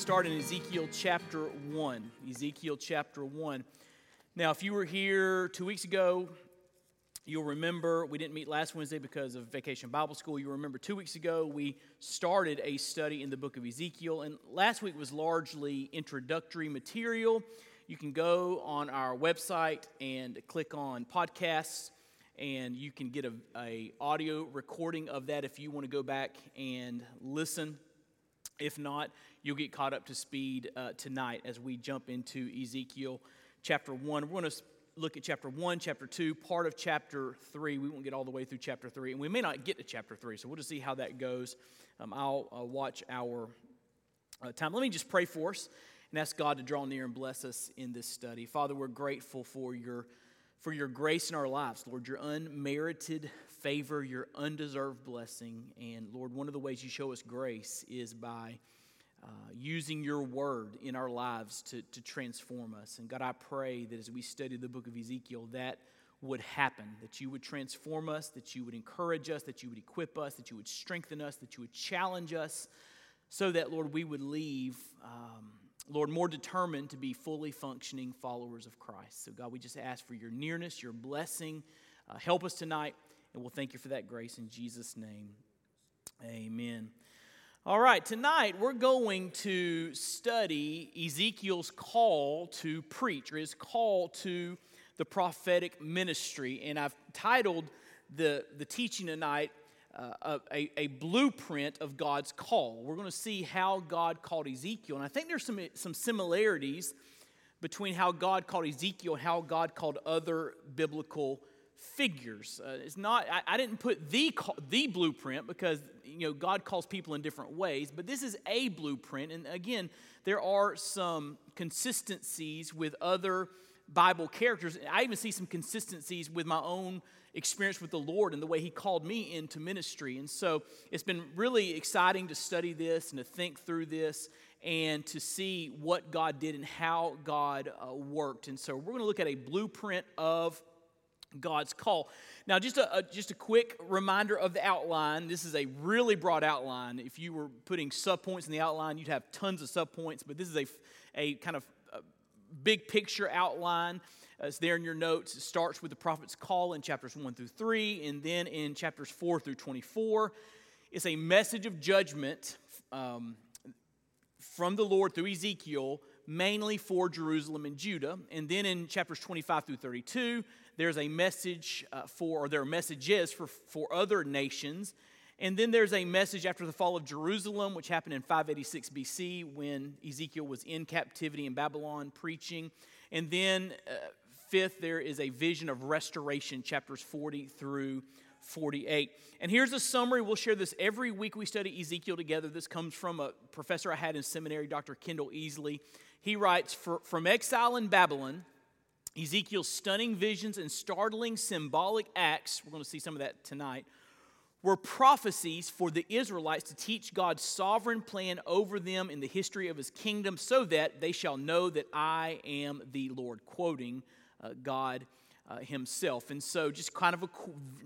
Start in Ezekiel chapter 1. Ezekiel chapter 1. Now, if you were here two weeks ago, you'll remember we didn't meet last Wednesday because of Vacation Bible School. You remember two weeks ago we started a study in the book of Ezekiel, and last week was largely introductory material. You can go on our website and click on podcasts and you can get a, a audio recording of that if you want to go back and listen if not, you'll get caught up to speed uh, tonight as we jump into Ezekiel chapter 1. We're going to look at chapter 1, chapter 2, part of chapter 3. We won't get all the way through chapter 3, and we may not get to chapter 3, so we'll just see how that goes. Um, I'll uh, watch our uh, time. Let me just pray for us and ask God to draw near and bless us in this study. Father, we're grateful for your, for your grace in our lives, Lord, your unmerited favor, your undeserved blessing. And Lord, one of the ways you show us grace is by uh, using your word in our lives to, to transform us. And God, I pray that as we study the book of Ezekiel, that would happen, that you would transform us, that you would encourage us, that you would equip us, that you would strengthen us, that you would challenge us, so that, Lord, we would leave, um, Lord, more determined to be fully functioning followers of Christ. So, God, we just ask for your nearness, your blessing. Uh, help us tonight. And we'll thank you for that grace in Jesus' name. Amen. All right, tonight we're going to study Ezekiel's call to preach, or his call to the prophetic ministry. And I've titled the, the teaching tonight uh, a, a blueprint of God's call. We're going to see how God called Ezekiel. And I think there's some, some similarities between how God called Ezekiel and how God called other biblical figures. Uh, it's not, I, I, didn't put the, the blueprint because, you know, God calls people in different ways, but this is a blueprint. And again, there are some consistencies with other Bible characters. I even see some consistencies with my own experience with the Lord and the way He called me into ministry. And so it's been really exciting to study this and to think through this and to see what God did and how God uh, worked. And so we're going to look at a blueprint of God's call. Now, just a, a, just a quick reminder of the outline. This is a really broad outline. If you were putting subpoints in the outline, you'd have tons of subpoints, but this is a, a kind of big picture outline. Uh, it's there in your notes. It starts with the prophet's call in chapters 1 through 3, and then in chapters 4 through 24. It's a message of judgment um, from the Lord through Ezekiel mainly for Jerusalem and Judah. And then in chapters 25 through 32, there's a message uh, for, or there are messages for, for other nations. And then there's a message after the fall of Jerusalem, which happened in 586 BC when Ezekiel was in captivity in Babylon preaching. And then, uh, fifth, there is a vision of restoration, chapters 40 through 48. And here's a summary. We'll share this every week we study Ezekiel together. This comes from a professor I had in seminary, Dr. Kendall Easley. He writes From exile in Babylon, Ezekiel's stunning visions and startling symbolic acts, we're going to see some of that tonight, were prophecies for the Israelites to teach God's sovereign plan over them in the history of his kingdom so that they shall know that I am the Lord, quoting uh, God uh, himself. And so, just kind of a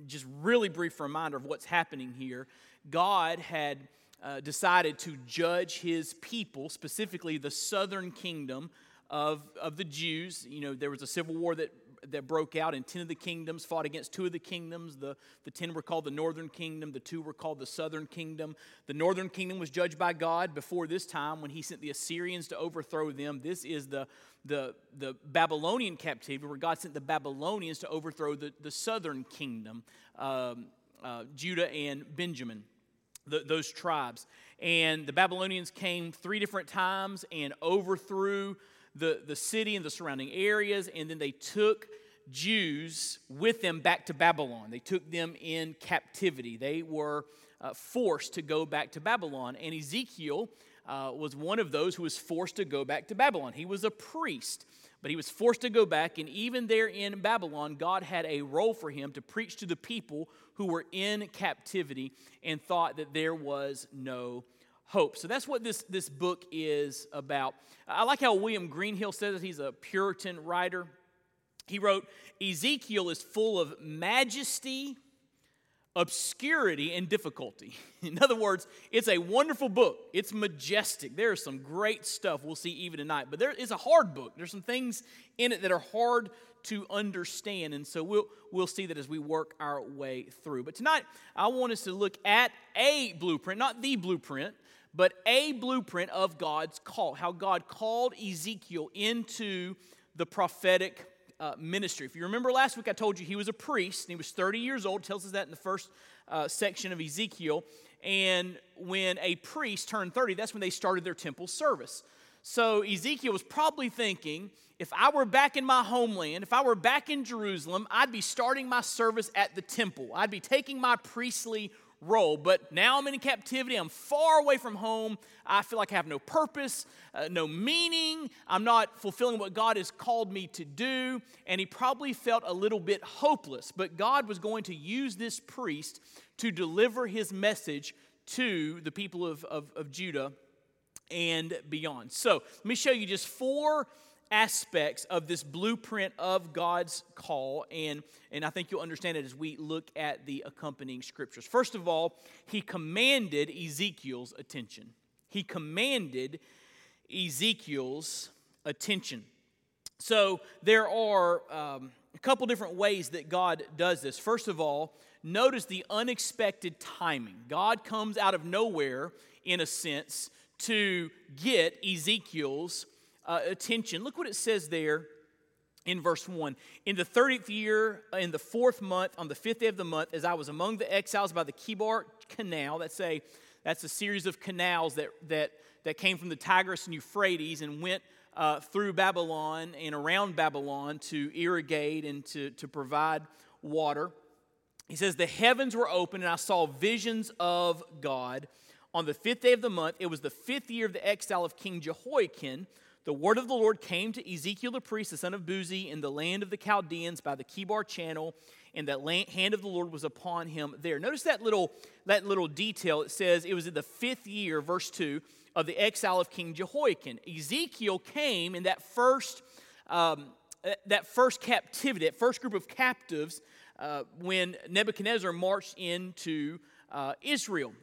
just really brief reminder of what's happening here. God had uh, decided to judge his people, specifically the southern kingdom of, of the Jews. You know, there was a civil war that, that broke out, and 10 of the kingdoms fought against two of the kingdoms. The, the 10 were called the northern kingdom, the two were called the southern kingdom. The northern kingdom was judged by God before this time when he sent the Assyrians to overthrow them. This is the, the, the Babylonian captivity where God sent the Babylonians to overthrow the, the southern kingdom, um, uh, Judah and Benjamin the, those tribes. And the Babylonians came three different times and overthrew the, the city and the surrounding areas, and then they took Jews with them back to Babylon. They took them in captivity. They were uh, forced to go back to Babylon. And Ezekiel uh, was one of those who was forced to go back to Babylon. He was a priest, but he was forced to go back. And even there in Babylon, God had a role for him to preach to the people who were in captivity and thought that there was no hope. So that's what this, this book is about. I like how William Greenhill says it. he's a Puritan writer. He wrote Ezekiel is full of majesty, obscurity, and difficulty. In other words, it's a wonderful book. It's majestic. There's some great stuff we'll see even tonight, but there is a hard book. There's some things in it that are hard to understand, and so we'll, we'll see that as we work our way through. But tonight, I want us to look at a blueprint, not the blueprint, but a blueprint of God's call, how God called Ezekiel into the prophetic uh, ministry. If you remember last week, I told you he was a priest and he was 30 years old. It tells us that in the first uh, section of Ezekiel. And when a priest turned 30, that's when they started their temple service. So Ezekiel was probably thinking, if I were back in my homeland, if I were back in Jerusalem, I'd be starting my service at the temple. I'd be taking my priestly role. But now I'm in captivity. I'm far away from home. I feel like I have no purpose, uh, no meaning. I'm not fulfilling what God has called me to do. And he probably felt a little bit hopeless. But God was going to use this priest to deliver his message to the people of, of, of Judah and beyond. So let me show you just four aspects of this blueprint of God's call, and, and I think you'll understand it as we look at the accompanying scriptures. First of all, he commanded Ezekiel's attention. He commanded Ezekiel's attention. So there are um, a couple different ways that God does this. First of all, notice the unexpected timing. God comes out of nowhere, in a sense, to get Ezekiel's uh, attention. Look what it says there in verse 1. In the 30th year, uh, in the fourth month, on the fifth day of the month, as I was among the exiles by the Chebar Canal, that's a, that's a series of canals that, that, that came from the Tigris and Euphrates and went uh, through Babylon and around Babylon to irrigate and to, to provide water. He says, The heavens were open, and I saw visions of God. On the fifth day of the month, it was the fifth year of the exile of King Jehoiachin the word of the Lord came to Ezekiel the priest, the son of Buzi, in the land of the Chaldeans by the Chebar channel, and land, hand of the Lord was upon him there. Notice that little, that little detail. It says it was in the fifth year, verse 2, of the exile of King Jehoiachin. Ezekiel came in that first, um, that first captivity, that first group of captives uh, when Nebuchadnezzar marched into uh, Israel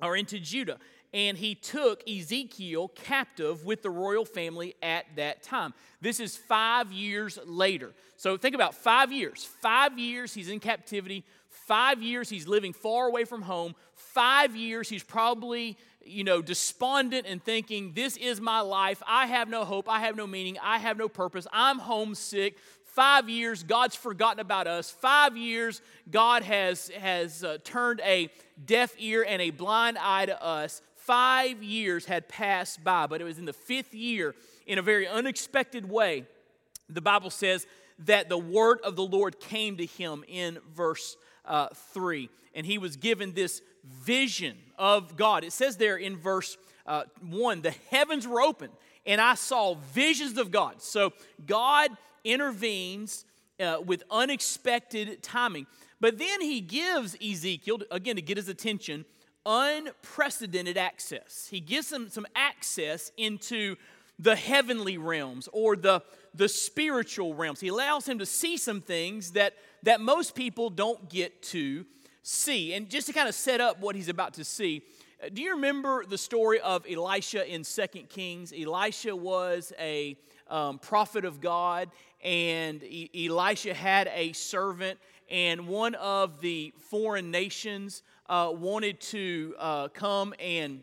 or into Judah and he took Ezekiel captive with the royal family at that time. This is five years later. So think about five years. Five years he's in captivity. Five years he's living far away from home. Five years he's probably, you know, despondent and thinking, This is my life. I have no hope. I have no meaning. I have no purpose. I'm homesick. Five years, God's forgotten about us. Five years, God has, has uh, turned a deaf ear and a blind eye to us. Five years had passed by, but it was in the fifth year, in a very unexpected way, the Bible says that the word of the Lord came to him in verse uh, 3. And he was given this vision of God. It says there in verse uh, 1 the heavens were open, and I saw visions of God. So God intervenes uh, with unexpected timing. But then he gives Ezekiel, again, to get his attention, unprecedented access. He gives them some access into the heavenly realms or the, the spiritual realms. He allows him to see some things that, that most people don't get to see. And just to kind of set up what he's about to see, uh, do you remember the story of Elisha in Second Kings? Elisha was a um, prophet of God, and e- Elisha had a servant, and one of the foreign nations uh, wanted to uh, come and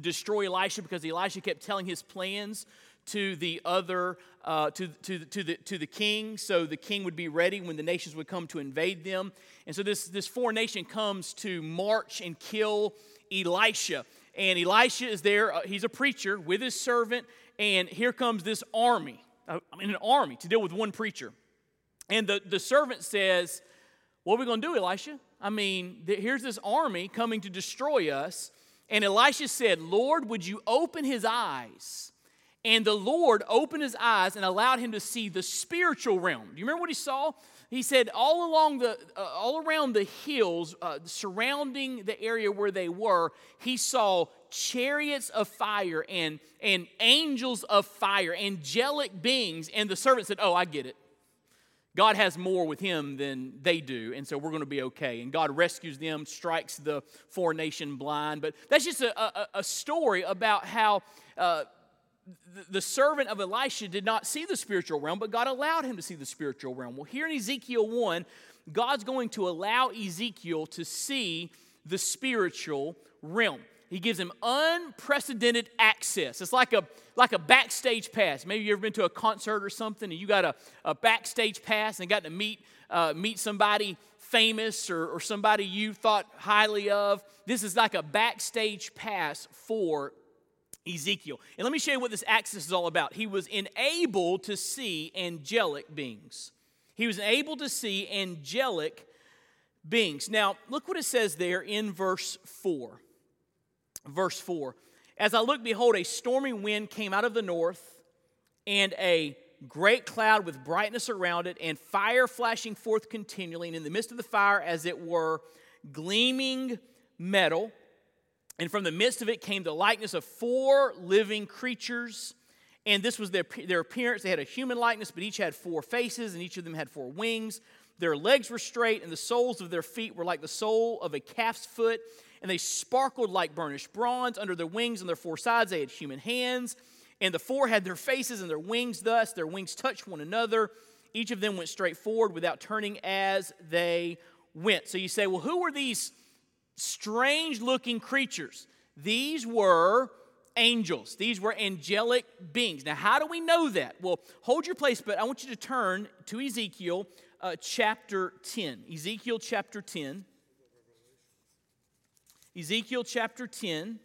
destroy Elisha because Elisha kept telling his plans to the other uh, to, to, to, the, to the king so the king would be ready when the nations would come to invade them. And so this, this foreign nation comes to march and kill elisha. And elisha is there uh, he's a preacher with his servant and here comes this army uh, i mean an army to deal with one preacher. And the, the servant says what are we going to do elisha I mean, here's this army coming to destroy us. And Elisha said, Lord, would you open his eyes? And the Lord opened his eyes and allowed him to see the spiritual realm. Do you remember what he saw? He said, all along the, uh, all around the hills uh, surrounding the area where they were, he saw chariots of fire and, and angels of fire, angelic beings. And the servant said, Oh, I get it. God has more with him than they do, and so we're going to be okay. And God rescues them, strikes the four nation blind. But that's just a, a, a story about how uh, the, the servant of Elisha did not see the spiritual realm, but God allowed him to see the spiritual realm. Well, here in Ezekiel 1, God's going to allow Ezekiel to see the spiritual realm. He gives him unprecedented access. It's like a, like a backstage pass. Maybe you've ever been to a concert or something and you got a, a backstage pass and got to meet, uh, meet somebody famous or, or somebody you thought highly of. This is like a backstage pass for Ezekiel. And let me show you what this access is all about. He was enabled to see angelic beings. He was able to see angelic beings. Now, look what it says there in verse 4 verse 4. As I looked, behold, a stormy wind came out of the north, and a great cloud with brightness around it, and fire flashing forth continually, and in the midst of the fire, as it were, gleaming metal. And from the midst of it came the likeness of four living creatures. And this was their, their appearance. They had a human likeness, but each had four faces, and each of them had four wings. Their legs were straight, and the soles of their feet were like the sole of a calf's foot and they sparkled like burnished bronze. Under their wings and their four sides, they had human hands. And the four had their faces and their wings thus. Their wings touched one another. Each of them went straight forward without turning as they went. So you say, well, who were these strange looking creatures? These were angels. These were angelic beings. Now, how do we know that? Well, hold your place, but I want you to turn to Ezekiel uh, chapter 10. Ezekiel chapter 10. Ezekiel chapter 10.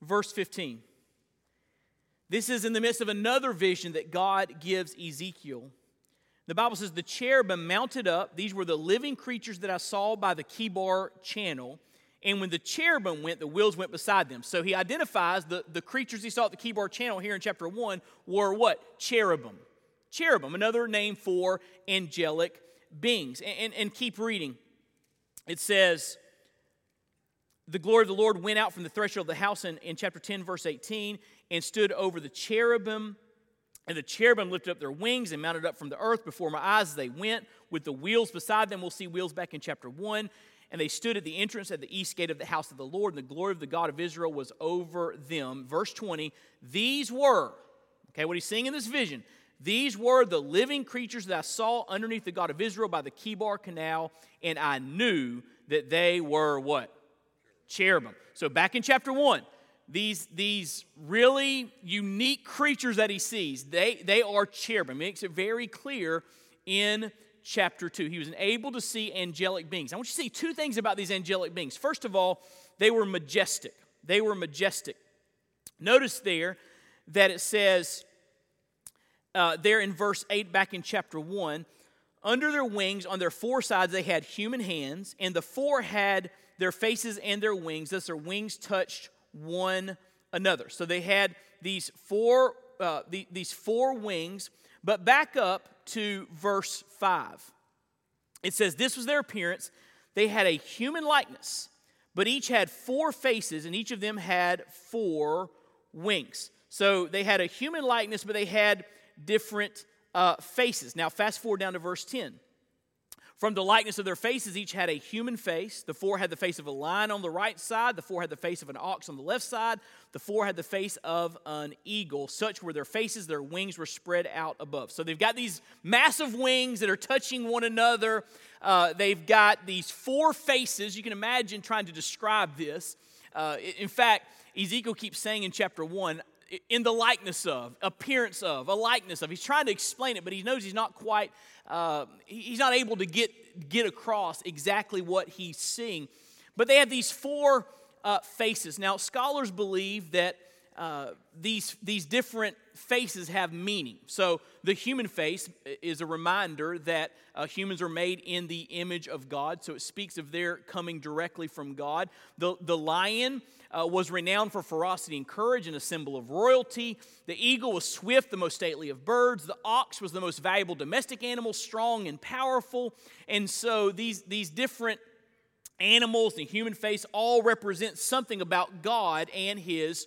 Verse 15. This is in the midst of another vision that God gives Ezekiel. The Bible says, The cherubim mounted up. These were the living creatures that I saw by the Chebar channel. And when the cherubim went, the wheels went beside them. So he identifies the, the creatures he saw at the Chebar channel here in chapter 1 were what? Cherubim cherubim, another name for angelic beings. And, and, and, keep reading. It says, The glory of the Lord went out from the threshold of the house in, in chapter 10, verse 18, and stood over the cherubim. And the cherubim lifted up their wings and mounted up from the earth before my eyes as they went, with the wheels beside them. We'll see wheels back in chapter 1. And they stood at the entrance at the east gate of the house of the Lord, and the glory of the God of Israel was over them. Verse 20, these were, okay, what he's seeing in this vision, these were the living creatures that I saw underneath the God of Israel by the Chebar Canal, and I knew that they were what? Cherubim. So back in chapter 1, these, these really unique creatures that he sees, they, they are cherubim. He makes it very clear in chapter 2. He was able to see angelic beings. I want you to see two things about these angelic beings. First of all, they were majestic. They were majestic. Notice there that it says, uh, there in verse 8, back in chapter 1, under their wings, on their four sides, they had human hands, and the four had their faces and their wings, thus their wings touched one another. So they had these four, uh, the, these four wings, but back up to verse 5. It says, This was their appearance. They had a human likeness, but each had four faces, and each of them had four wings. So they had a human likeness, but they had different uh, faces. Now, fast forward down to verse 10. From the likeness of their faces, each had a human face. The four had the face of a lion on the right side. The four had the face of an ox on the left side. The four had the face of an eagle. Such were their faces. Their wings were spread out above. So they've got these massive wings that are touching one another. Uh, they've got these four faces. You can imagine trying to describe this. Uh, in fact, Ezekiel keeps saying in chapter 1, in the likeness of, appearance of, a likeness of. He's trying to explain it, but he knows he's not quite, uh, he's not able to get, get across exactly what he's seeing. But they have these four uh, faces. Now, scholars believe that uh, these, these different faces have meaning. So, the human face is a reminder that uh, humans are made in the image of God. So, it speaks of their coming directly from God. The, the lion uh, was renowned for ferocity and courage and a symbol of royalty. The eagle was swift, the most stately of birds. The ox was the most valuable domestic animal, strong and powerful. And so, these, these different animals, the human face, all represent something about God and His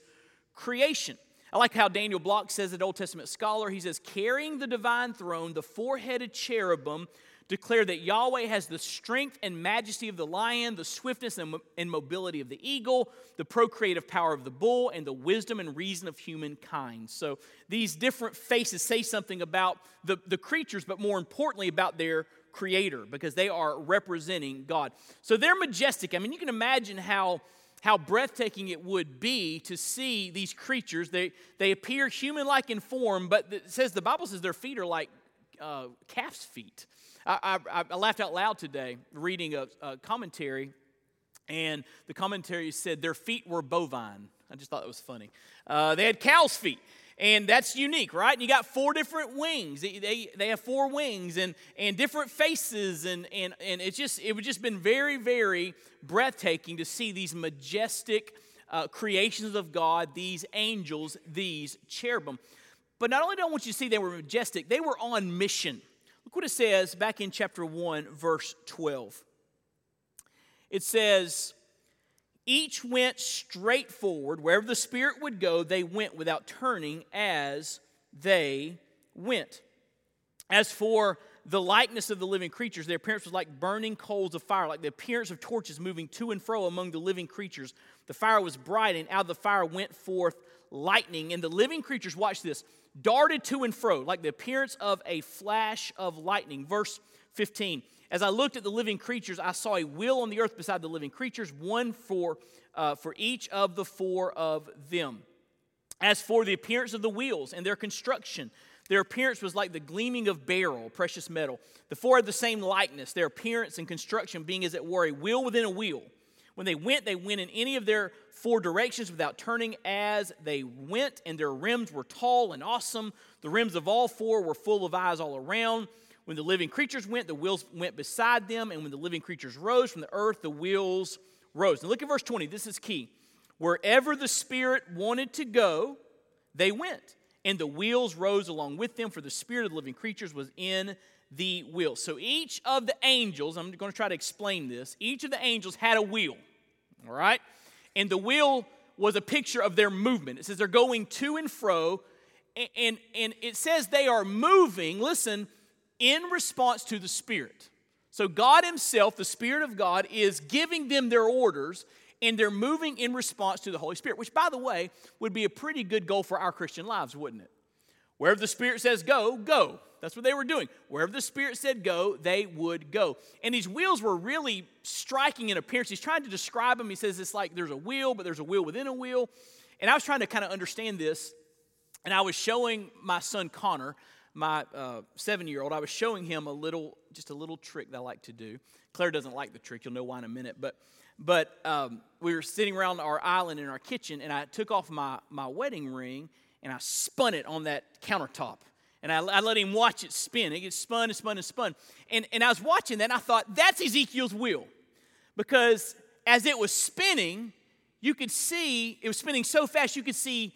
creation. I like how Daniel Block says, an Old Testament scholar, he says, carrying the divine throne, the four headed cherubim declare that Yahweh has the strength and majesty of the lion, the swiftness and mobility of the eagle, the procreative power of the bull, and the wisdom and reason of humankind. So these different faces say something about the, the creatures, but more importantly, about their creator, because they are representing God. So they're majestic. I mean, you can imagine how how breathtaking it would be to see these creatures. They, they appear human like in form, but it says the Bible says their feet are like uh, calf's feet. I, I, I, laughed out loud today reading a, a commentary, and the commentary said their feet were bovine. I just thought that was funny. Uh, they had cow's feet and that's unique right and you got four different wings they, they, they, have four wings and, and different faces and, and, and it's just it would just been very very breathtaking to see these majestic uh, creations of god these angels these cherubim but not only do i want you to see they were majestic they were on mission look what it says back in chapter 1 verse 12 it says each went straight forward. Wherever the Spirit would go, they went without turning as they went. As for the likeness of the living creatures, their appearance was like burning coals of fire, like the appearance of torches moving to and fro among the living creatures. The fire was bright, and out of the fire went forth lightning. And the living creatures, watch this, darted to and fro, like the appearance of a flash of lightning. Verse 15 as I looked at the living creatures, I saw a wheel on the earth beside the living creatures, one for, uh, for each of the four of them. As for the appearance of the wheels and their construction, their appearance was like the gleaming of beryl, precious metal. The four had the same likeness, their appearance and construction being, as it were, a wheel within a wheel. When they went, they went in any of their four directions without turning as they went, and their rims were tall and awesome. The rims of all four were full of eyes all around. When the living creatures went, the wheels went beside them, and when the living creatures rose from the earth, the wheels rose. Now look at verse 20. This is key. Wherever the Spirit wanted to go, they went, and the wheels rose along with them, for the Spirit of the living creatures was in the wheels. So each of the angels, I'm going to try to explain this, each of the angels had a wheel, all right? And the wheel was a picture of their movement. It says they're going to and fro, and, and, and it says they are moving, listen, in response to the Spirit. So, God Himself, the Spirit of God, is giving them their orders and they're moving in response to the Holy Spirit, which, by the way, would be a pretty good goal for our Christian lives, wouldn't it? Wherever the Spirit says go, go. That's what they were doing. Wherever the Spirit said go, they would go. And these wheels were really striking in appearance. He's trying to describe them. He says it's like there's a wheel, but there's a wheel within a wheel. And I was trying to kind of understand this, and I was showing my son Connor my uh, seven year old, I was showing him a little, just a little trick that I like to do. Claire doesn't like the trick, you'll know why in a minute. But, but um, we were sitting around our island in our kitchen, and I took off my, my wedding ring and I spun it on that countertop. And I, I let him watch it spin. It gets spun and spun and spun. And, and I was watching that, and I thought, that's Ezekiel's wheel. Because as it was spinning, you could see, it was spinning so fast, you could see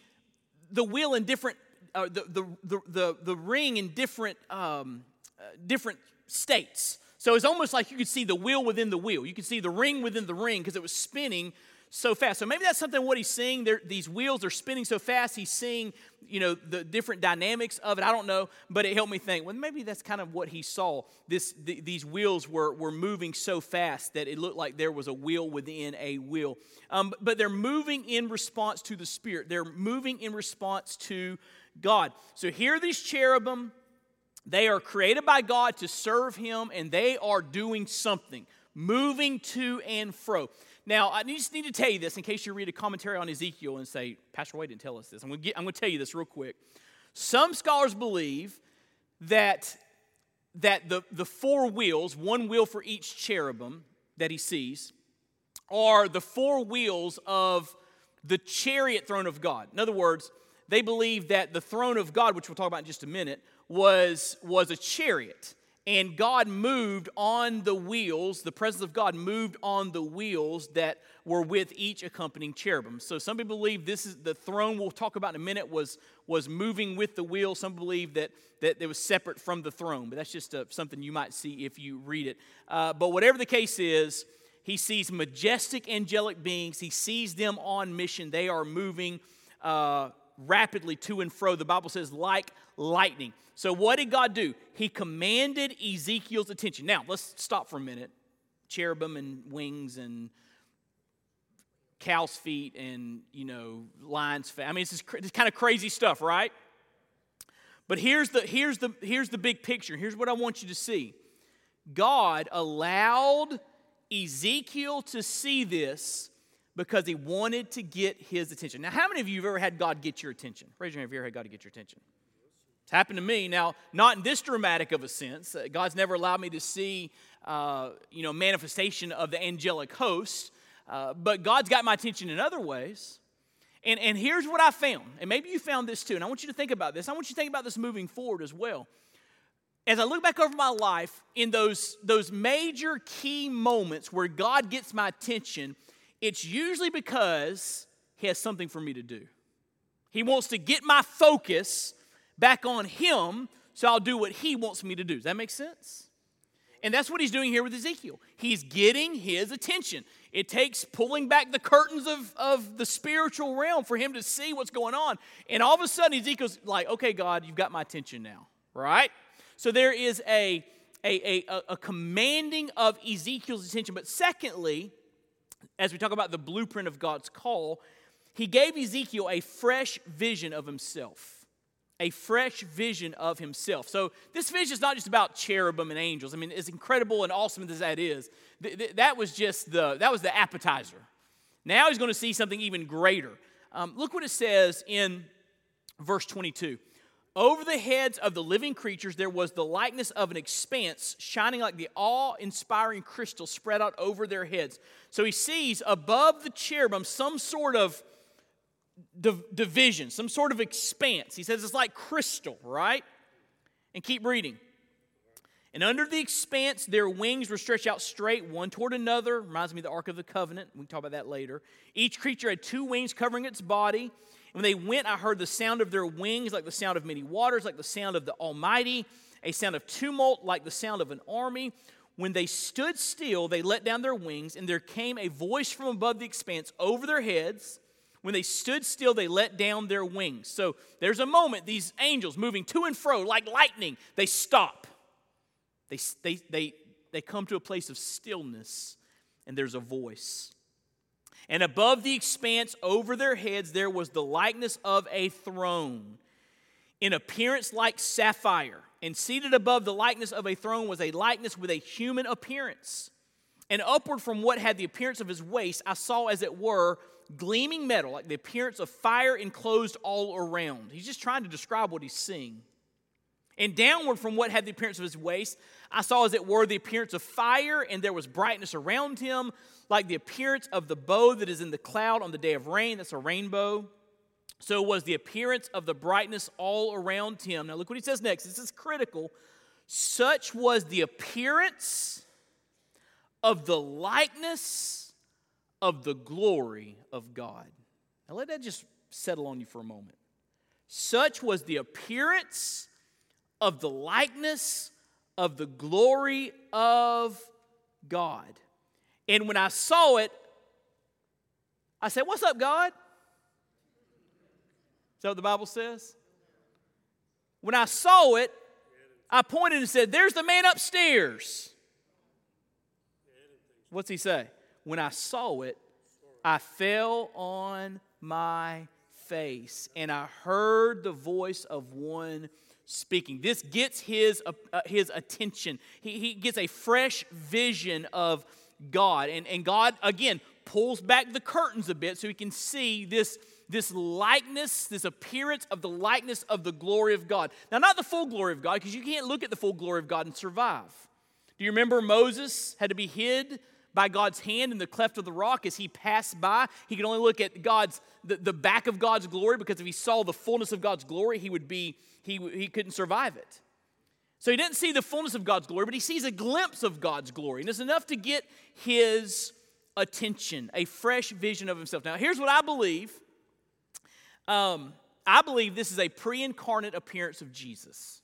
the wheel in different uh, the, the, the, the, the ring in different, um, uh, different states. So it's almost like you could see the wheel within the wheel. You could see the ring within the ring because it was spinning so fast. So maybe that's something what he's seeing. These wheels are spinning so fast. He's seeing, you know, the different dynamics of it. I don't know, but it helped me think. Well, maybe that's kind of what he saw. This, th- these wheels were were moving so fast that it looked like there was a wheel within a wheel. Um, but they're moving in response to the Spirit. They're moving in response to God. So here these cherubim. They are created by God to serve Him, and they are doing something, moving to and fro. Now, I just need to tell you this in case you read a commentary on Ezekiel and say, Pastor Wade didn't tell us this. I'm going, to I'm going to tell you this real quick. Some scholars believe that, that the, the four wheels, one wheel for each cherubim that he sees, are the four wheels of the chariot throne of God. In other words, they believe that the throne of God, which we'll talk about in just a minute, was, was a chariot. And God moved on the wheels, the presence of God moved on the wheels that were with each accompanying cherubim. So some people believe this is the throne we'll talk about in a minute was, was moving with the wheel. Some believe that, that it was separate from the throne, but that's just a, uh, something you might see if you read it. Uh, but whatever the case is, he sees majestic angelic beings. He sees them on mission. They are moving uh, rapidly to and fro. The Bible says, like lightning. So, what did God do? He commanded Ezekiel's attention. Now, let's stop for a minute. Cherubim and wings and cow's feet and, you know, lion's. I mean, this is kind of crazy stuff, right? But here's the, here's, the, here's the big picture. Here's what I want you to see God allowed Ezekiel to see this because he wanted to get his attention. Now, how many of you have ever had God get your attention? Raise your hand if you ever had God to get your attention. It's happened to me. Now, not in this dramatic of a sense. Uh, God's never allowed me to see, uh, you know, manifestation of the angelic host, uh, but God's got my attention in other ways. And, and here's what I found, and maybe you found this too, and I want you to think about this. I want you to think about this moving forward as well as I look back over my life in those, those major key moments where God gets my attention, it's usually because He has something for me to do. He wants to get my focus back on Him so I'll do what He wants me to do. Does that make sense? And that's what He's doing here with Ezekiel. He's getting his attention. It takes pulling back the curtains of, of the spiritual realm for him to see what's going on. And all of a sudden, Ezekiel's like, okay, God, you've got my attention now, right? So there is a, a, a, a commanding of Ezekiel's attention. But secondly, as we talk about the blueprint of God's call, he gave Ezekiel a fresh vision of himself. A fresh vision of himself. So, this vision is not just about cherubim and angels. I mean, as incredible and awesome as that is, th- th- that was just the that was the appetizer. Now he's going to see something even greater. Um, look what it says in verse 22. Over the heads of the living creatures, there was the likeness of an expanse shining like the awe inspiring crystal spread out over their heads. So he sees above the cherubim some sort of div- division, some sort of expanse. He says it's like crystal, right? And keep reading. And under the expanse, their wings were stretched out straight, one toward another. Reminds me of the Ark of the Covenant. We can talk about that later. Each creature had two wings covering its body. And When they went, I heard the sound of their wings like the sound of many waters, like the sound of the Almighty, a sound of tumult like the sound of an army. When they stood still, they let down their wings, and there came a voice from above the expanse over their heads. When they stood still, they let down their wings. So there's a moment, these angels moving to and fro like lightning, they stop. They, they, they, they come to a place of stillness, and there's a voice. And above the expanse over their heads there was the likeness of a throne, in appearance like sapphire. And seated above the likeness of a throne was a likeness with a human appearance. And upward from what had the appearance of his waist, I saw, as it were, gleaming metal, like the appearance of fire enclosed all around. He's just trying to describe what he's seeing. And downward from what had the appearance of his waist, I saw, as it were, the appearance of fire, and there was brightness around him, like the appearance of the bow that is in the cloud on the day of rain. That's a rainbow. So was the appearance of the brightness all around him. Now, look what he says next. This is critical. Such was the appearance of the likeness of the glory of God. Now, let that just settle on you for a moment. Such was the appearance of the likeness of the glory of God. And when I saw it, I said, What's up, God? Is that what the Bible says? When I saw it, I pointed and said, There's the man upstairs. What's he say? When I saw it, I fell on my face and I heard the voice of one speaking. This gets his, uh, uh his attention. He, he gets a fresh vision of God. And, and God, again, pulls back the curtains a bit so he can see this, this likeness, this appearance of the likeness of the glory of God. Now, not the full glory of God, because you can't look at the full glory of God and survive. Do you remember Moses had to be hid by God's hand in the cleft of the rock as he passed by. He could only look at God's the, the back of God's glory because if he saw the fullness of God's glory, he would be he, he couldn't survive it. So he didn't see the fullness of God's glory, but he sees a glimpse of God's glory. And it's enough to get his attention, a fresh vision of himself. Now, here's what I believe. Um, I believe this is a pre incarnate appearance of Jesus.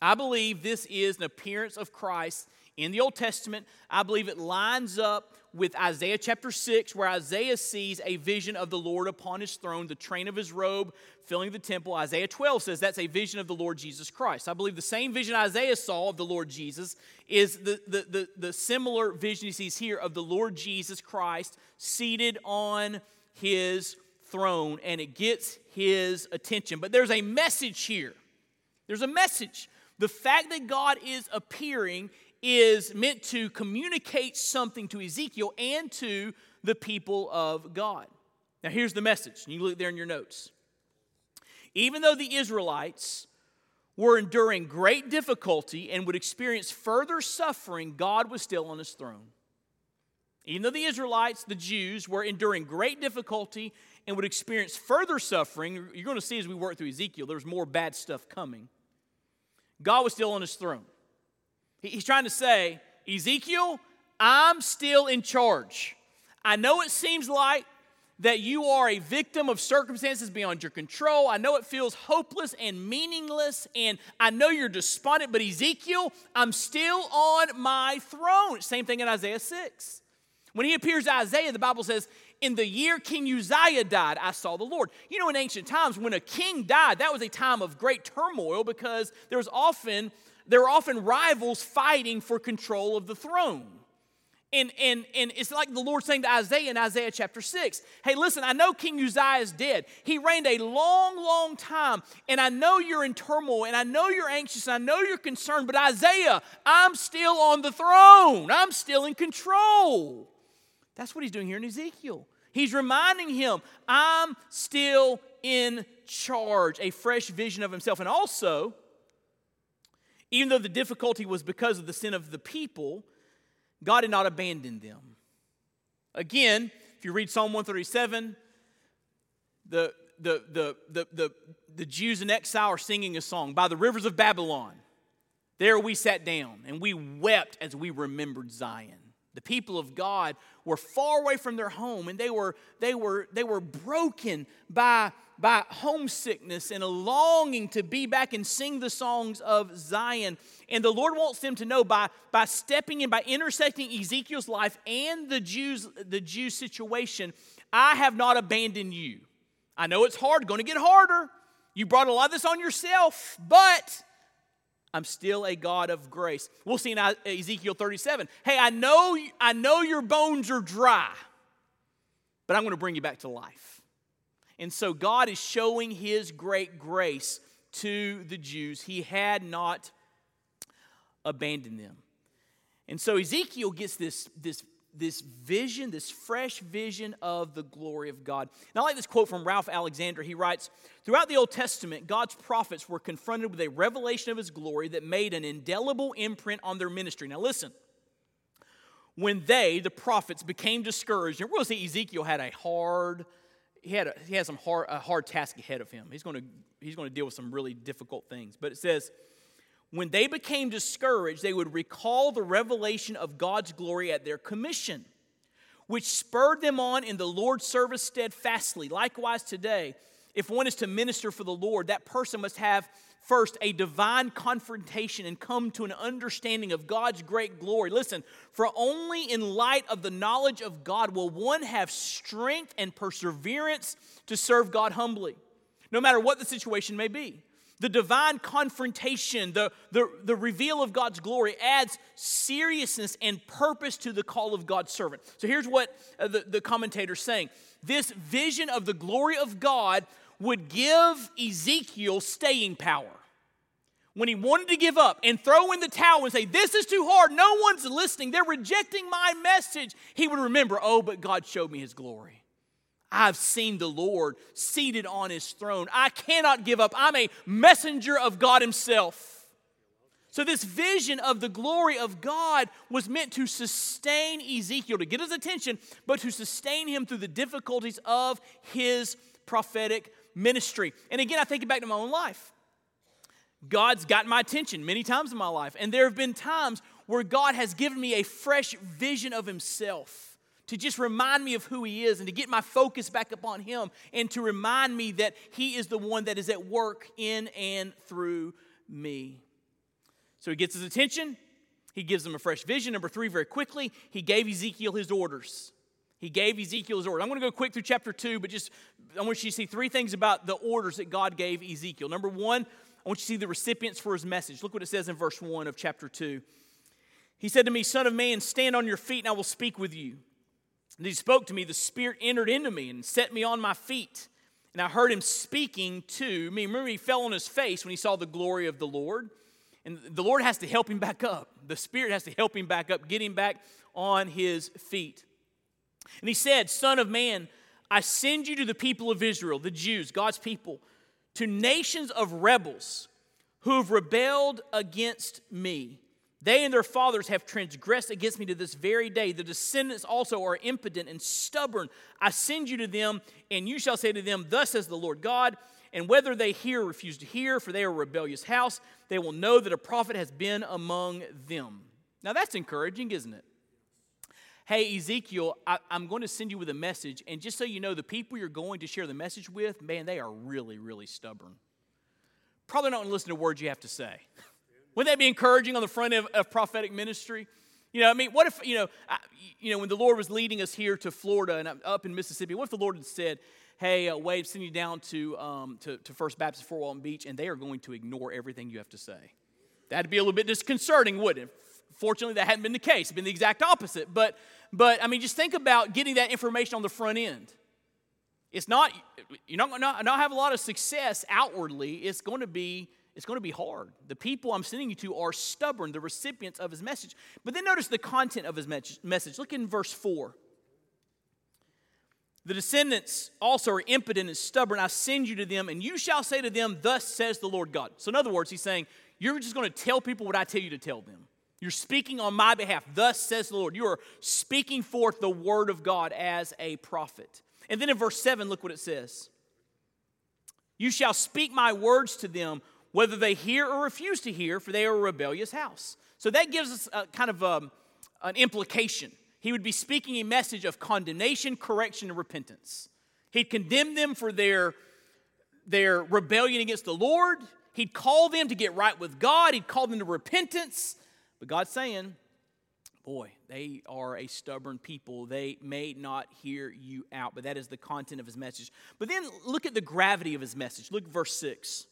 I believe this is an appearance of Christ in the Old Testament. I believe it lines up with Isaiah chapter 6, where Isaiah sees a vision of the Lord upon his throne, the train of his robe filling the temple. Isaiah 12 says that's a vision of the Lord Jesus Christ. I believe the same vision Isaiah saw of the Lord Jesus is the, the, the, the similar vision he sees here of the Lord Jesus Christ seated on his throne, and it gets his attention. But there's a message here. There's a message. The fact that God is appearing is meant to communicate something to Ezekiel and to the people of God. Now, here's the message. You look there in your notes. Even though the Israelites were enduring great difficulty and would experience further suffering, God was still on his throne. Even though the Israelites, the Jews, were enduring great difficulty and would experience further suffering, you're going to see as we work through Ezekiel, there's more bad stuff coming. God was still on his throne. He's trying to say, Ezekiel, I'm still in charge. I know it seems like that you are a victim of circumstances beyond your control. I know it feels hopeless and meaningless, and I know you're despondent, but Ezekiel, I'm still on my throne. Same thing in Isaiah 6. When he appears to Isaiah, the Bible says, In the year King Uzziah died, I saw the Lord. You know, in ancient times, when a king died, that was a time of great turmoil because there was often there were often rivals fighting for control of the throne. And, and, and it's like the Lord saying to Isaiah in Isaiah chapter 6 Hey, listen, I know King Uzziah is dead. He reigned a long, long time, and I know you're in turmoil, and I know you're anxious, and I know you're concerned, but Isaiah, I'm still on the throne. I'm still in control. That's what he's doing here in Ezekiel. He's reminding him, I'm still in charge, a fresh vision of himself. And also, even though the difficulty was because of the sin of the people, God had not abandoned them. Again, if you read Psalm 137, the, the, the, the, the, the Jews in exile are singing a song by the rivers of Babylon. There we sat down and we wept as we remembered Zion. The people of God were far away from their home and they were, they were, they were broken by by homesickness and a longing to be back and sing the songs of Zion. And the Lord wants them to know by, by stepping in, by intersecting Ezekiel's life and the Jews, the Jew situation, I have not abandoned you. I know it's hard, going to get harder. You brought a lot of this on yourself, but I'm still a God of grace. We'll see in Ezekiel 37. Hey, I know, I know your bones are dry, but I'm going to bring you back to life. And so God is showing his great grace to the Jews. He had not abandoned them. And so Ezekiel gets this, this, this vision, this fresh vision of the glory of God. Now, I like this quote from Ralph Alexander. He writes Throughout the Old Testament, God's prophets were confronted with a revelation of his glory that made an indelible imprint on their ministry. Now, listen. When they, the prophets, became discouraged, and we're going to see Ezekiel had a hard he had a, he has some hard, a hard task ahead of him. He's going to he's going to deal with some really difficult things. But it says, when they became discouraged, they would recall the revelation of God's glory at their commission, which spurred them on in the Lord's service steadfastly. Likewise, today, if one is to minister for the Lord, that person must have first a divine confrontation and come to an understanding of God's great glory. Listen, for only in light of the knowledge of God will one have strength and perseverance to serve God humbly, no matter what the situation may be. The divine confrontation, the, the, the reveal of God's glory adds seriousness and purpose to the call of God's servant. So here's what uh, the, the commentator's saying this vision of the glory of God would give Ezekiel staying power. When he wanted to give up and throw in the towel and say, This is too hard, no one's listening, they're rejecting my message, he would remember, Oh, but God showed me his glory. I've seen the Lord seated on his throne. I cannot give up. I'm a messenger of God himself. So, this vision of the glory of God was meant to sustain Ezekiel, to get his attention, but to sustain him through the difficulties of his prophetic ministry. And again, I think it back to my own life. God's gotten my attention many times in my life, and there have been times where God has given me a fresh vision of himself to just remind me of who he is and to get my focus back upon him and to remind me that he is the one that is at work in and through me. So he gets his attention. He gives him a fresh vision. Number three, very quickly, he gave Ezekiel his orders. He gave Ezekiel his orders. I'm going to go quick through chapter two, but just I want you to see three things about the orders that God gave Ezekiel. Number one, I want you to see the recipients for his message. Look what it says in verse one of chapter two. He said to me, Son of man, stand on your feet and I will speak with you. And he spoke to me, the Spirit entered into me and set me on my feet. And I heard him speaking to me. Remember, he fell on his face when he saw the glory of the Lord. And the Lord has to help him back up. The Spirit has to help him back up, get him back on his feet. And he said, Son of man, I send you to the people of Israel, the Jews, God's people, to nations of rebels who have rebelled against me. They and their fathers have transgressed against me to this very day. The descendants also are impotent and stubborn. I send you to them, and you shall say to them, Thus says the Lord God. And whether they hear or refuse to hear, for they are a rebellious house, they will know that a prophet has been among them. Now that's encouraging, isn't it? Hey, Ezekiel, I, am going to send you with a message. And just so you know, the people you're going to share the message with, man, they are really, really stubborn. Probably not going to listen to words you have to say. Wouldn't that be encouraging on the front of, of prophetic ministry? You know, I mean, what if, you know, I, you know, when the Lord was leading us here to Florida and up in Mississippi, what if the Lord had said, hey, uh, Wade, send you down to, um, to, to First Baptist Fort Walton Beach, and they are going to ignore everything you have to say. That'd be a little bit disconcerting, wouldn't it? Fortunately, that hadn't been the case. It's been the exact opposite. But, but I mean, just think about getting that information on the front end. It's not, you're not going to not have a lot of success outwardly. It's going to be it's going to be hard. The people I'm sending you to are stubborn, the recipients of his message. But then notice the content of his message. Look in verse 4. The descendants also are impotent and stubborn. I send you to them, and you shall say to them, Thus says the Lord God. So, in other words, he's saying, You're just going to tell people what I tell you to tell them. You're speaking on my behalf. Thus says the Lord. You are speaking forth the word of God as a prophet. And then in verse 7, look what it says You shall speak my words to them, whether they hear or refuse to hear, for they are a rebellious house. So that gives us a, kind of a, um, an implication he would be speaking a message of condemnation, correction, and repentance. He'd condemn them for their, their rebellion against the Lord. He'd call them to get right with God. He'd call them to repentance. But God's saying, boy, they are a stubborn people. They may not hear you out, but that is the content of his message. But then look at the gravity of his message. Look verse 6.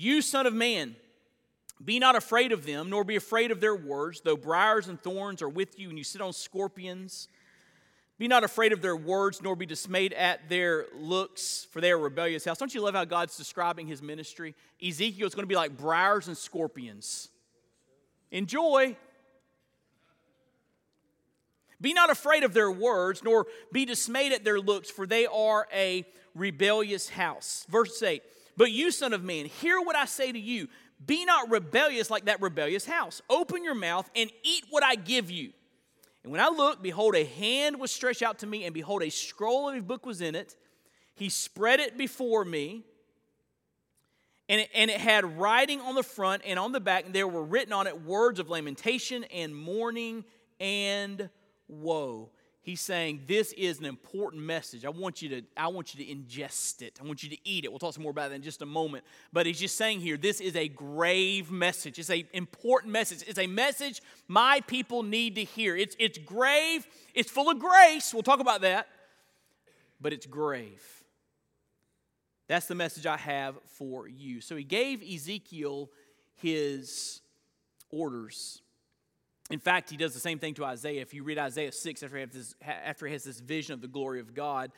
You, son of man, be not afraid of them, nor be afraid of their words, though briars and thorns are with you and you sit on scorpions. Be not afraid of their words, nor be dismayed at their looks, for they are rebellious house. Don't you love how God's describing his ministry? Ezekiel is going to be like briars and scorpions. Enjoy. Be not afraid of their words, nor be dismayed at their looks, for they are a rebellious house. Verse 8 But you, son of man, hear what I say to you. Be not rebellious like that rebellious house. Open your mouth and eat what I give you. And when I looked, behold, a hand was stretched out to me, and behold, a scroll of a book was in it. He spread it before me, and it, and it had writing on the front and on the back, and there were written on it words of lamentation and mourning and woe he's saying this is an important message. I want you to, I want you to ingest it. I want you to eat it. We'll talk some more about that in just a moment. But he's just saying here, this is a grave message. It's an important message. It's a message my people need to hear. It's, it's grave, it's full of grace. We'll talk about that. But it's grave. That's the message I have for you. So he gave Ezekiel his orders. In fact, he does the same thing to Isaiah. If you read Isaiah 6, after he has this, after he has this vision of the glory of God,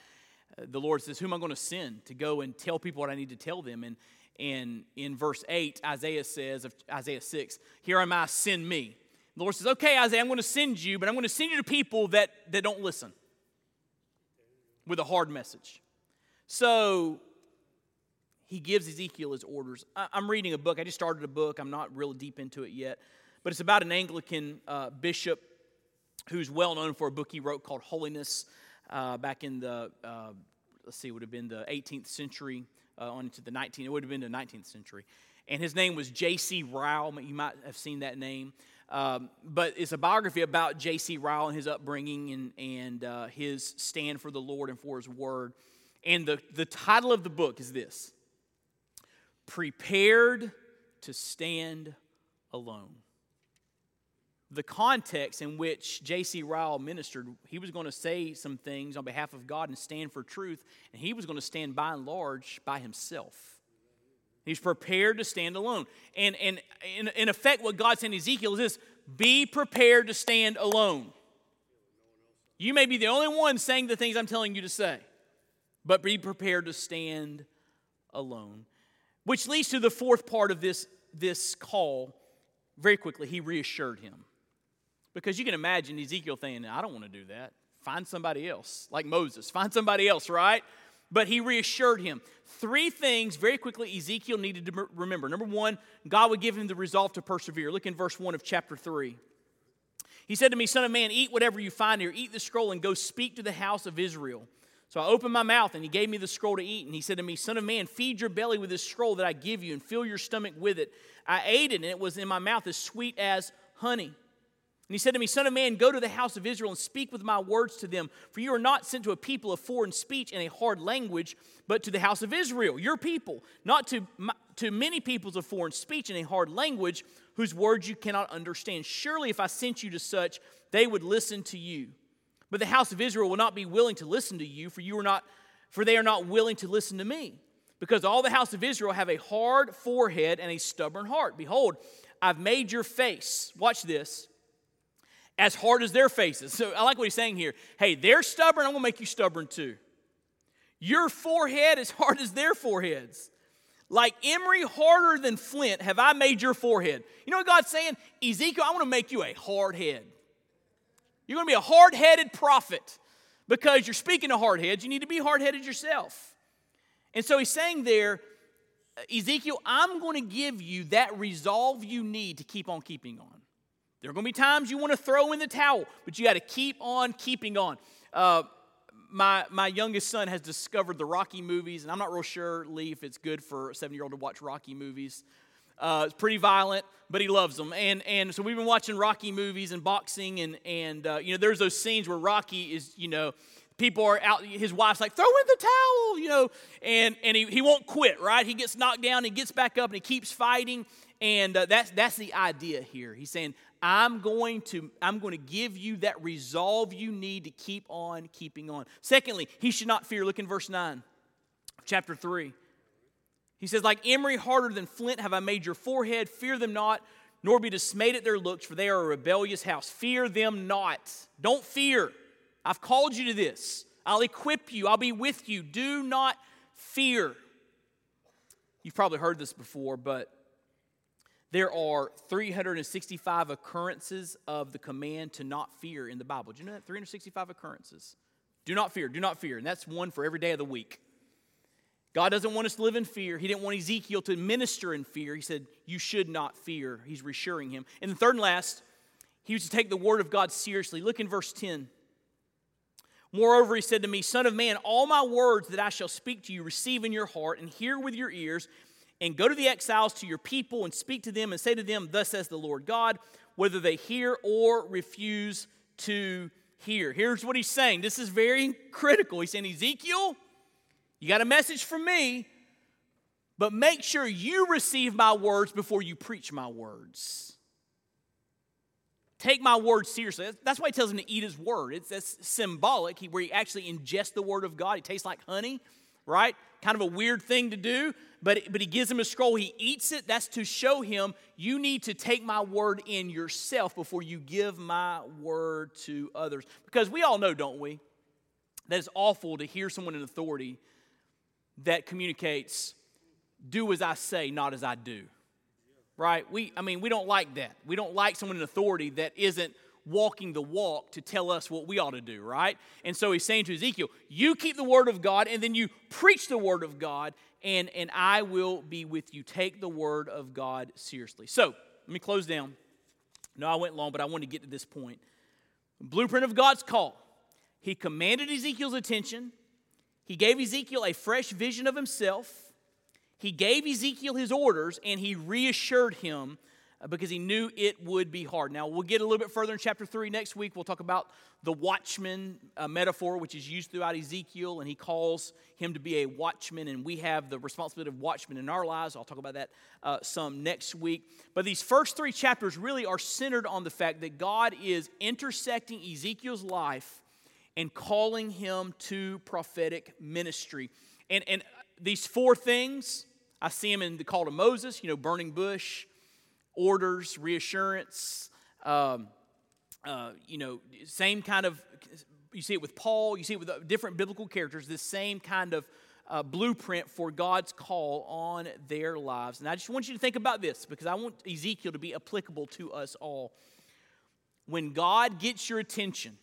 uh, the Lord says, Whom am I going to send to go and tell people what I need to tell them? And, and in verse 8, Isaiah says, of Isaiah 6, Here am I, send me. The Lord says, Okay, Isaiah, I'm going to send you, but I'm going to send you to people that, that don't listen with a hard message. So he gives Ezekiel his orders. I, am reading a book. I just started a book. I'm not real deep into it yet. But it's about an Anglican uh, bishop who's well known for a book he wrote called Holiness uh, back in the, uh, let's see, it would have been the 18th century uh, on into the 19th, it would have been the 19th century. And his name was J.C. Ryle. You might have seen that name. Um, but it's a biography about J.C. Ryle and his upbringing and, and uh, his stand for the Lord and for his word. And the, the title of the book is this prepared to stand alone. The context in which J.C. Ryle ministered, he was going to say some things on behalf of God and stand for truth, and he was going to stand by and large by himself. He's prepared to stand alone. And, and in, in effect, what God saying to Ezekiel is this be prepared to stand alone. You may be the only one saying the things I'm telling you to say, but be prepared to stand alone. Which leads to the fourth part of this, this call. Very quickly, he reassured him. Because you can imagine Ezekiel thinking, I don't want to do that. Find somebody else, like Moses. Find somebody else, right? But he reassured him. Three things very quickly Ezekiel needed to remember. Number one, God would give him the resolve to persevere. Look in verse 1 of chapter 3. He said to me, Son of man, eat whatever you find here, eat the scroll, and go speak to the house of Israel. So I opened my mouth, and he gave me the scroll to eat. And he said to me, Son of man, feed your belly with this scroll that I give you, and fill your stomach with it. I ate it, and it was in my mouth as sweet as honey. And he said to me, Son of man, go to the house of Israel and speak with my words to them. For you are not sent to a people of foreign speech and a hard language, but to the house of Israel, your people, not to, to many peoples of foreign speech and a hard language, whose words you cannot understand. Surely, if I sent you to such, they would listen to you. But the house of Israel will not be willing to listen to you, for you are not, for they are not willing to listen to me. Because all the house of Israel have a hard forehead and a stubborn heart. Behold, I've made your face, watch this, as hard as their faces. So I like what he's saying here. Hey, they're stubborn, I'm gonna make you stubborn too. Your forehead as hard as their foreheads. Like emery harder than flint have I made your forehead. You know what God's saying? Ezekiel, I want to make you a hard head. You're going to be a hard headed prophet because you're speaking to hard heads. You need to be hard headed yourself. And so he's saying there, Ezekiel, I'm going to give you that resolve you need to keep on keeping on. There are going to be times you want to throw in the towel, but you got to keep on keeping on. Uh, my, my youngest son has discovered the Rocky movies, and I'm not real sure, Lee, if it's good for a seven year old to watch Rocky movies. Uh, it's pretty violent, but he loves them. And, and so we've been watching Rocky movies and boxing, and, and uh, you know, there's those scenes where Rocky is, you know, people are out, his wife's like, throw in the towel, you know, and, and he, he won't quit, right? He gets knocked down, he gets back up, and he keeps fighting. And uh, that's, that's the idea here. He's saying, I'm going to I'm going to give you that resolve you need to keep on keeping on. Secondly, he should not fear. Look in verse 9 chapter 3. He says, Like emery harder than flint have I made your forehead. Fear them not, nor be dismayed at their looks, for they are a rebellious house. Fear them not. Don't fear. I've called you to this. I'll equip you, I'll be with you. Do not fear. You've probably heard this before, but there are 365 occurrences of the command to not fear in the Bible. Do you know that? 365 occurrences. Do not fear, do not fear. And that's one for every day of the week. God doesn't want us to live in fear. He didn't want Ezekiel to minister in fear. He said, You should not fear. He's reassuring him. And the third and last, he was to take the word of God seriously. Look in verse 10. Moreover, he said to me, Son of man, all my words that I shall speak to you receive in your heart and hear with your ears, and go to the exiles to your people and speak to them and say to them, Thus says the Lord God, whether they hear or refuse to hear. Here's what he's saying. This is very critical. He's saying, Ezekiel, you got a message from me, but make sure you receive my words before you preach my words. Take my words seriously. That's why he tells him to eat his word. It's that's symbolic, where he actually ingests the word of God. It tastes like honey, right? Kind of a weird thing to do, but, but he gives him a scroll. He eats it. That's to show him you need to take my word in yourself before you give my word to others. Because we all know, don't we, that it's awful to hear someone in authority that communicates do as I say, not as I do. Right? We I mean, we don't like that. We don't like someone in authority that isn't walking the walk to tell us what we ought to do, right? And so he's saying to Ezekiel, You keep the word of God, and then you preach the word of God, and, and I will be with you. Take the word of God seriously. So let me close down. No, I went long, but I want to get to this point. Blueprint of God's call. He commanded Ezekiel's attention. He gave Ezekiel a fresh vision of himself. He gave Ezekiel his orders, and he reassured him because he knew it would be hard. Now, we'll get a little bit further in chapter 3 next week. We'll talk about the watchman uh, metaphor, which is used throughout Ezekiel, and he calls him to be a watchman, and we have the responsibility of watchmen in our lives. I'll talk about that uh, some next week. But these first three chapters really are centered on the fact that God is intersecting Ezekiel's life and calling him to prophetic ministry. And, and these four things, I see him in the call to Moses, you know, burning bush orders, reassurance. Um, uh, you know, same kind of, you see it with Paul, you see it with different biblical characters, this same kind of uh, blueprint for God's call on their lives. And I just want you to think about this because I want Ezekiel to be applicable to us all. When God gets your attention,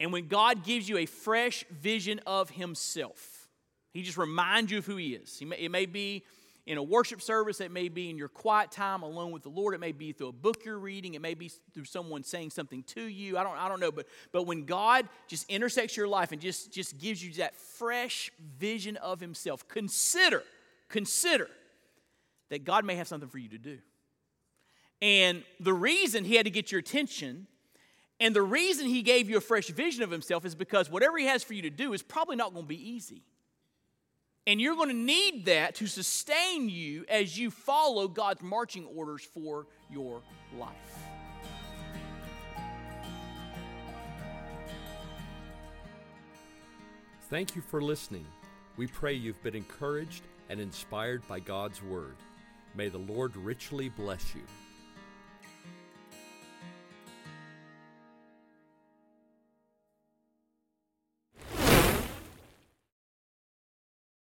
and when God gives you a fresh vision of Himself, He just reminds you of who He is. It may be in a worship service, it may be in your quiet time alone with the Lord, it may be through a book you're reading, it may be through someone saying something to you. I don't, I don't know, but, but when God just intersects your life and just, just gives you that fresh vision of Himself, consider, consider that God may have something for you to do. And the reason He had to get your attention and the reason He gave you a fresh vision of Himself is because whatever He has for you to do is probably not going to be easy. And you're going to need that to sustain you as you follow God's marching orders for your life. Thank you for listening. We pray you've been encouraged and inspired by God's Word. May the Lord richly bless you.